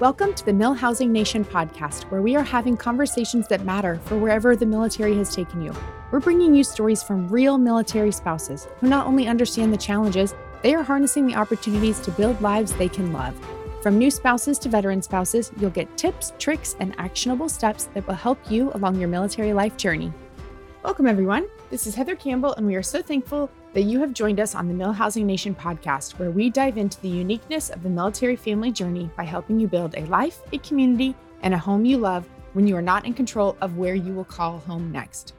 Welcome to the MilHousing Nation podcast, where we are having conversations that matter for wherever the military has taken you. We're bringing you stories from real military spouses who not only understand the challenges, they are harnessing the opportunities to build lives they can love. From new spouses to veteran spouses, you'll get tips, tricks, and actionable steps that will help you along your military life journey. Welcome, everyone. This is Heather Campbell, and we are so thankful that you have joined us on the MilHousing Nation podcast, where we dive into the uniqueness of the military family journey by helping you build a life, a community, and a home you love when you are not in control of where you will call home next.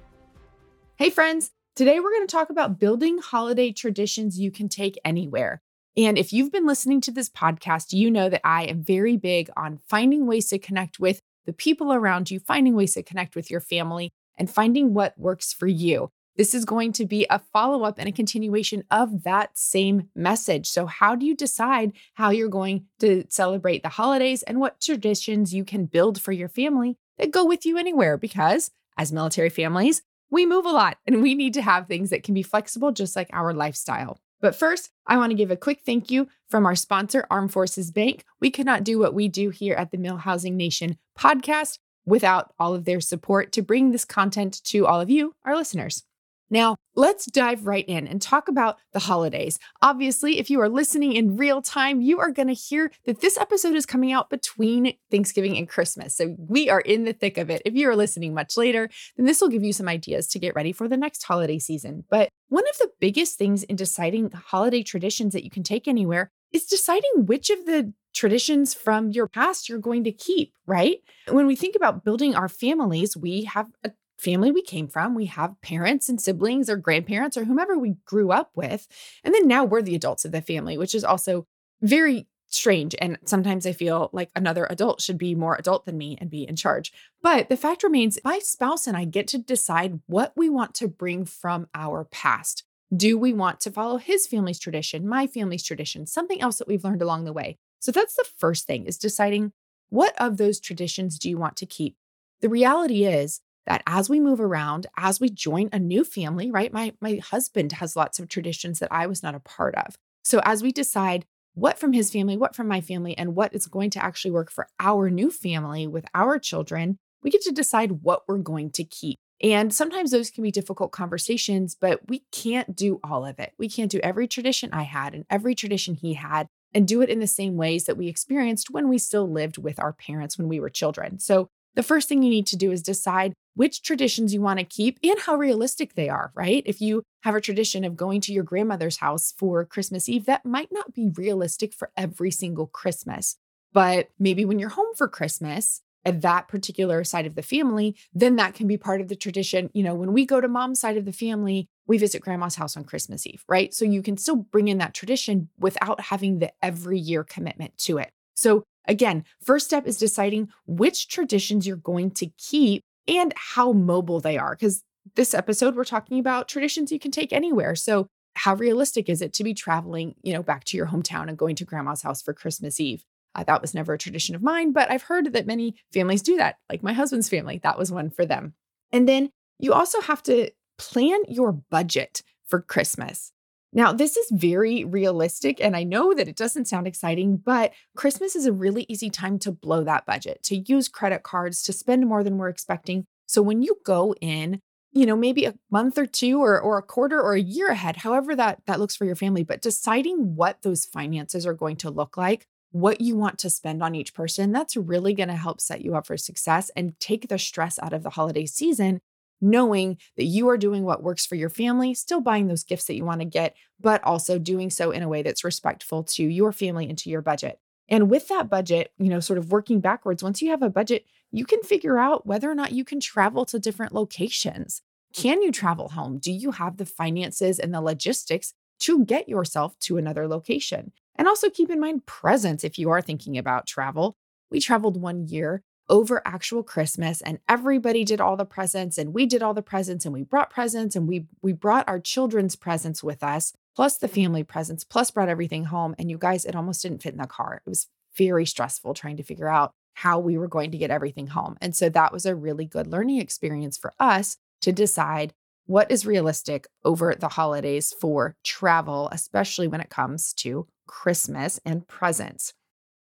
Hey, friends. Today we're going to talk about building holiday traditions you can take anywhere. And if you've been listening to this podcast, you know that I am very big on finding ways to connect with the people around you, finding ways to connect with your family, and finding what works for you. This is going to be a follow up and a continuation of that same message. So, how do you decide how you're going to celebrate the holidays and what traditions you can build for your family that go with you anywhere? Because as military families, we move a lot and we need to have things that can be flexible, just like our lifestyle. But first, I want to give a quick thank you from our sponsor, Armed Forces Bank. We could not do what we do here at the MilHousing Nation podcast without all of their support to bring this content to all of you, our listeners. Now, let's dive right in and talk about the holidays. Obviously, if you are listening in real time, you are going to hear that this episode is coming out between Thanksgiving and Christmas. So we are in the thick of it. If you are listening much later, then this will give you some ideas to get ready for the next holiday season. But one of the biggest things in deciding holiday traditions that you can take anywhere is deciding which of the traditions from your past you're going to keep, right? When we think about building our families, we have a family we came from. We have parents and siblings or grandparents or whomever we grew up with. And then now we're the adults of the family, which is also very strange. And sometimes I feel like another adult should be more adult than me and be in charge. But the fact remains, my spouse and I get to decide what we want to bring from our past. Do we want to follow his family's tradition, my family's tradition, something else that we've learned along the way? So that's the first thing is deciding what of those traditions do you want to keep? The reality is, that as we move around, as we join a new family, right? My my husband has lots of traditions that I was not a part of. So as we decide what from his family, what from my family, and what is going to actually work for our new family with our children, we get to decide what we're going to keep. And sometimes those can be difficult conversations, but we can't do all of it. We can't do every tradition I had and every tradition he had and do it in the same ways that we experienced when we still lived with our parents when we were children. So the first thing you need to do is decide which traditions you want to keep and how realistic they are, right? If you have a tradition of going to your grandmother's house for Christmas Eve, that might not be realistic for every single Christmas. But maybe when you're home for Christmas, at that particular side of the family, then that can be part of the tradition. You know, when we go to mom's side of the family, we visit grandma's house on Christmas Eve, right? So you can still bring in that tradition without having the every year commitment to it. So Again, first step is deciding which traditions you're going to keep and how mobile they are. Because this episode, we're talking about traditions you can take anywhere. So, how realistic is it to be traveling, you know, back to your hometown and going to grandma's house for Christmas Eve? Uh, that was never a tradition of mine, but I've heard that many families do that, like my husband's family. That was one for them. And then you also have to plan your budget for Christmas. Now, this is very realistic, and I know that it doesn't sound exciting, but Christmas is a really easy time to blow that budget, to use credit cards, to spend more than we're expecting. So when you go in, you know, maybe a month or two or, or a quarter or a year ahead, however that, that looks for your family, but deciding what those finances are going to look like, what you want to spend on each person, that's really going to help set you up for success and take the stress out of the holiday season knowing that you are doing what works for your family, still buying those gifts that you want to get, but also doing so in a way that's respectful to your family and to your budget. And with that budget, you know, sort of working backwards, once you have a budget, you can figure out whether or not you can travel to different locations. Can you travel home? Do you have the finances and the logistics to get yourself to another location? And also keep in mind presents if you are thinking about travel. We traveled one year over actual Christmas and everybody did all the presents and we did all the presents and we brought presents and we we brought our children's presents with us plus the family presents plus brought everything home and you guys it almost didn't fit in the car. It was very stressful trying to figure out how we were going to get everything home. And so that was a really good learning experience for us to decide what is realistic over the holidays for travel, especially when it comes to Christmas and presents.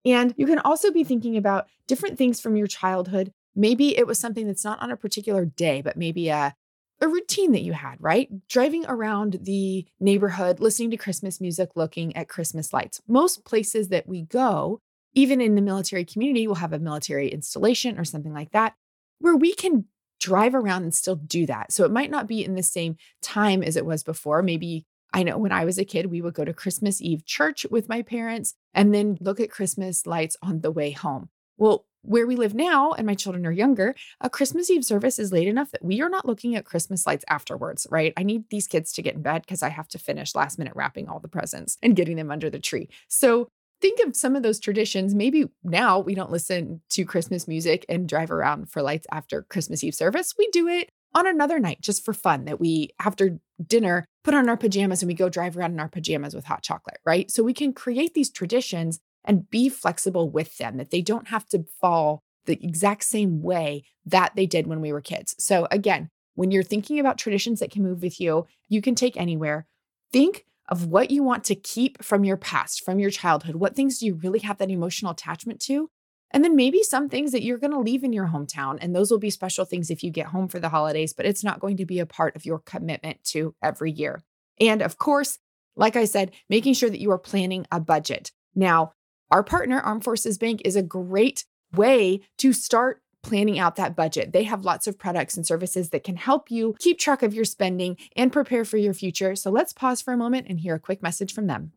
And you can also be thinking about different things from your childhood. Maybe it was something that's not on a particular day, but maybe a, a routine that you had, right? Driving around the neighborhood, listening to Christmas music, looking at Christmas lights. Most places that we go, even in the military community, will have a military installation or something like that, where we can drive around and still do that. So it might not be in the same time as it was before. Maybe I know when I was a kid, we would go to Christmas Eve church with my parents and then look at Christmas lights on the way home. Well, where we live now, and my children are younger, a Christmas Eve service is late enough that we are not looking at Christmas lights afterwards, right? I need these kids to get in bed because I have to finish last minute wrapping all the presents and getting them under the tree. So think of some of those traditions. Maybe now we don't listen to Christmas music and drive around for lights after Christmas Eve service. We do it on another night just for fun that we, after dinner, put on our pajamas and we go drive around in our pajamas with hot chocolate, right? So we can create these traditions and be flexible with them, that they don't have to fall the exact same way that they did when we were kids. So again, when you're thinking about traditions that can move with you, you can take anywhere. Think of what you want to keep from your past, from your childhood. What things do you really have that emotional attachment to? And then maybe some things that you're going to leave in your hometown. And those will be special things if you get home for the holidays, but it's not going to be a part of your commitment to every year. And of course, like I said, making sure that you are planning a budget. Now, our partner, Armed Forces Bank, is a great way to start planning out that budget. They have lots of products and services that can help you keep track of your spending and prepare for your future. So let's pause for a moment and hear a quick message from them.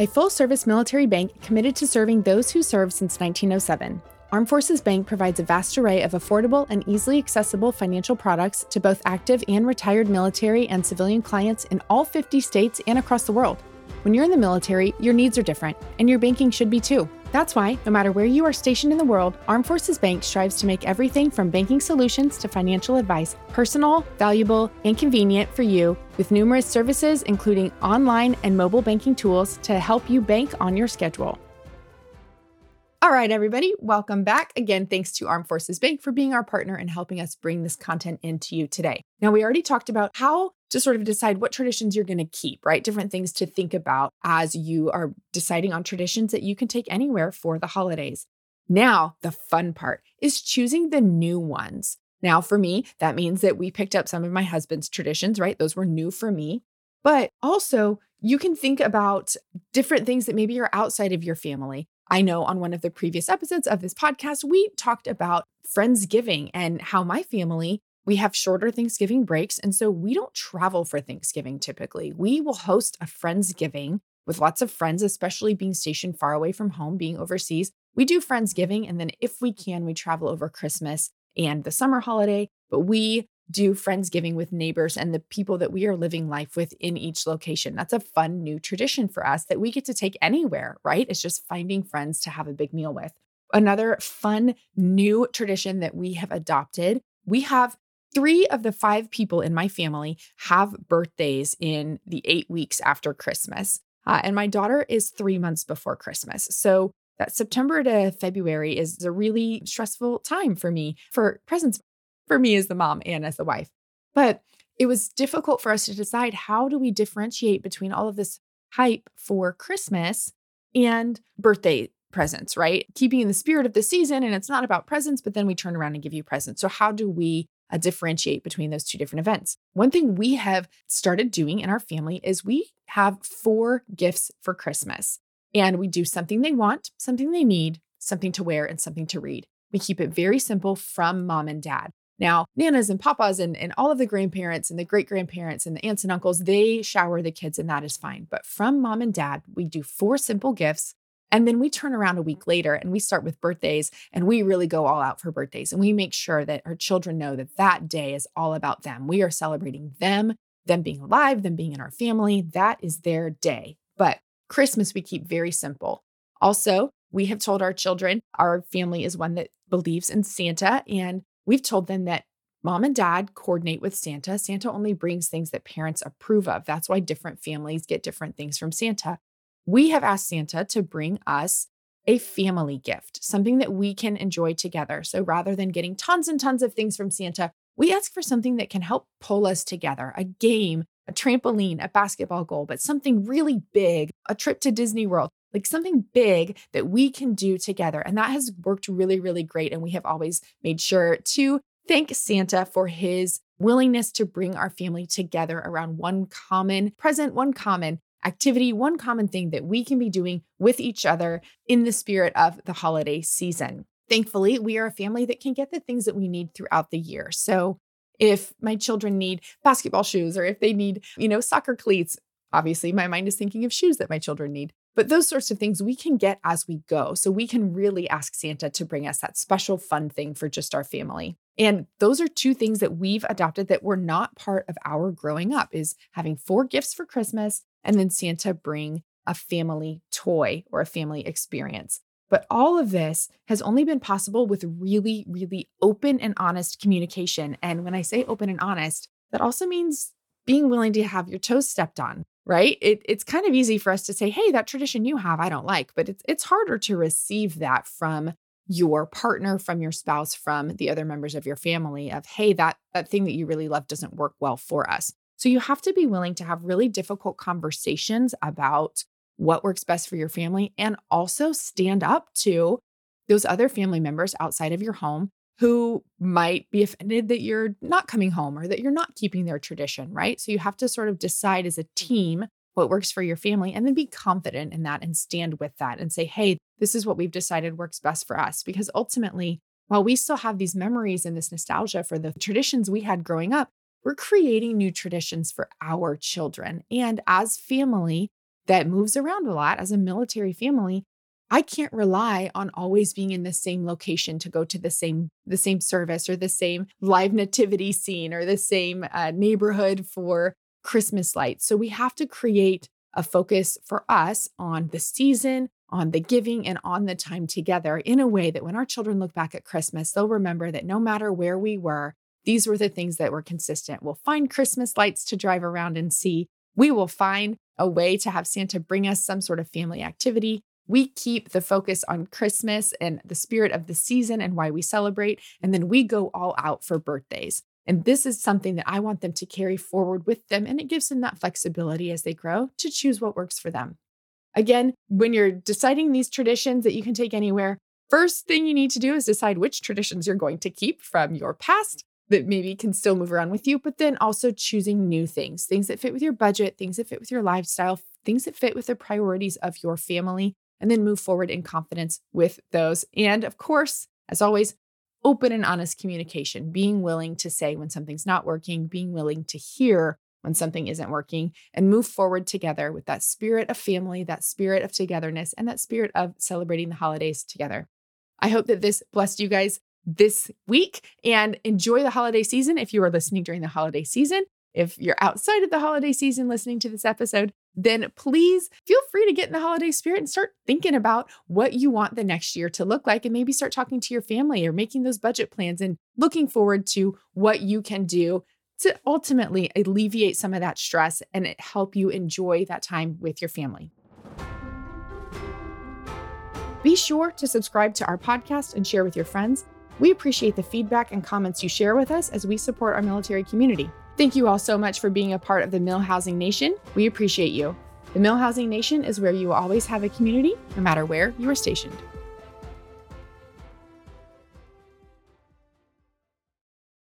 A full service military bank committed to serving those who served since 1907. Armed Forces Bank provides a vast array of affordable and easily accessible financial products to both active and retired military and civilian clients in all 50 states and across the world. When you're in the military, your needs are different, and your banking should be too. That's why, no matter where you are stationed in the world, Armed Forces Bank strives to make everything from banking solutions to financial advice personal, valuable, and convenient for you, with numerous services including online and mobile banking tools to help you bank on your schedule. All right, everybody, welcome back. Again, thanks to Armed Forces Bank for being our partner and helping us bring this content into you today. Now, we already talked about how to sort of decide what traditions you're going to keep, right? Different things to think about as you are deciding on traditions that you can take anywhere for the holidays. Now, the fun part is choosing the new ones. Now, for me, that means that we picked up some of my husband's traditions, right? Those were new for me. But also, you can think about different things that maybe are outside of your family. I know on one of the previous episodes of this podcast, we talked about Friendsgiving and how my family we have shorter Thanksgiving breaks. And so we don't travel for Thanksgiving typically. We will host a Friendsgiving with lots of friends, especially being stationed far away from home, being overseas. We do Friendsgiving. And then if we can, we travel over Christmas and the summer holiday. But we do Friendsgiving with neighbors and the people that we are living life with in each location. That's a fun new tradition for us that we get to take anywhere, right? It's just finding friends to have a big meal with. Another fun new tradition that we have adopted we have Three of the five people in my family have birthdays in the eight weeks after Christmas. Uh, and my daughter is three months before Christmas. So that September to February is a really stressful time for me for presents for me as the mom and as the wife. But it was difficult for us to decide how do we differentiate between all of this hype for Christmas and birthday presents, right? Keeping in the spirit of the season and it's not about presents, but then we turn around and give you presents. So how do we uh, differentiate between those two different events. One thing we have started doing in our family is we have four gifts for Christmas, and we do something they want, something they need, something to wear, and something to read. We keep it very simple from mom and dad. Now, nanas and papas and, and all of the grandparents and the great grandparents and the aunts and uncles, they shower the kids, and that is fine. But from mom and dad, we do four simple gifts and then we turn around a week later and we start with birthdays and we really go all out for birthdays. And we make sure that our children know that that day is all about them. We are celebrating them, them being alive, them being in our family. That is their day. But Christmas, we keep very simple. Also, we have told our children our family is one that believes in Santa. And we've told them that mom and dad coordinate with Santa. Santa only brings things that parents approve of. That's why different families get different things from Santa we have asked Santa to bring us a family gift, something that we can enjoy together. So rather than getting tons and tons of things from Santa, we ask for something that can help pull us together, a game a trampoline, a basketball goal, but something really big, a trip to Disney World, like something big that we can do together. And that has worked really, really great. And we have always made sure to thank Santa for his willingness to bring our family together around one common present, one common activity, one common thing that we can be doing with each other in the spirit of the holiday season. Thankfully, we are a family that can get the things that we need throughout the year. So, if my children need basketball shoes or if they need, you know, soccer cleats, obviously my mind is thinking of shoes that my children need. But those sorts of things we can get as we go. So we can really ask Santa to bring us that special fun thing for just our family. And those are two things that we've adopted that were not part of our growing up is having four gifts for Christmas and then Santa bring a family toy or a family experience. But all of this has only been possible with really, really open and honest communication. And when I say open and honest, that also means being willing to have your toes stepped on, right? It, it's kind of easy for us to say, hey, that tradition you have, I don't like, but it's, it's harder to receive that from your partner, from your spouse, from the other members of your family of, hey, that, that thing that you really love doesn't work well for us. So you have to be willing to have really difficult conversations about what works best for your family and also stand up to those other family members outside of your home who might be offended that you're not coming home or that you're not keeping their tradition, right? So you have to sort of decide as a team what works for your family and then be confident in that and stand with that and say, hey, this is what we've decided works best for us. Because ultimately, while we still have these memories and this nostalgia for the traditions we had growing up, we're creating new traditions for our children. And as family, that moves around a lot as a military family, I can't rely on always being in the same location to go to the same the same service or the same live nativity scene or the same uh, neighborhood for Christmas lights. So we have to create a focus for us on the season, on the giving, and on the time together in a way that when our children look back at Christmas, they'll remember that no matter where we were, these were the things that were consistent. We'll find Christmas lights to drive around and see. We will find a way to have Santa bring us some sort of family activity. We keep the focus on Christmas and the spirit of the season and why we celebrate. And then we go all out for birthdays. And this is something that I want them to carry forward with them. And it gives them that flexibility as they grow to choose what works for them. Again, when you're deciding these traditions that you can take anywhere, first thing you need to do is decide which traditions you're going to keep from your past that maybe can still move around with you, but then also choosing new things, things that fit with your budget, things that fit with your lifestyle, things that fit with the priorities of your family, and then move forward in confidence with those. And of course, as always, open and honest communication, being willing to say when something's not working, being willing to hear when something isn't working, and move forward together with that spirit of family, that spirit of togetherness, and that spirit of celebrating the holidays together. I hope that this blessed you guys this week and enjoy the holiday season if you are listening during the holiday season. If you're outside of the holiday season listening to this episode, then please feel free to get in the holiday spirit and start thinking about what you want the next year to look like and maybe start talking to your family or making those budget plans and looking forward to what you can do to ultimately alleviate some of that stress and help you enjoy that time with your family. Be sure to subscribe to our podcast and share with your friends. We appreciate the feedback and comments you share with us as we support our military community. Thank you all so much for being a part of the MilHousing Nation. We appreciate you. The MilHousing Nation is where you always have a community, no matter where you are stationed.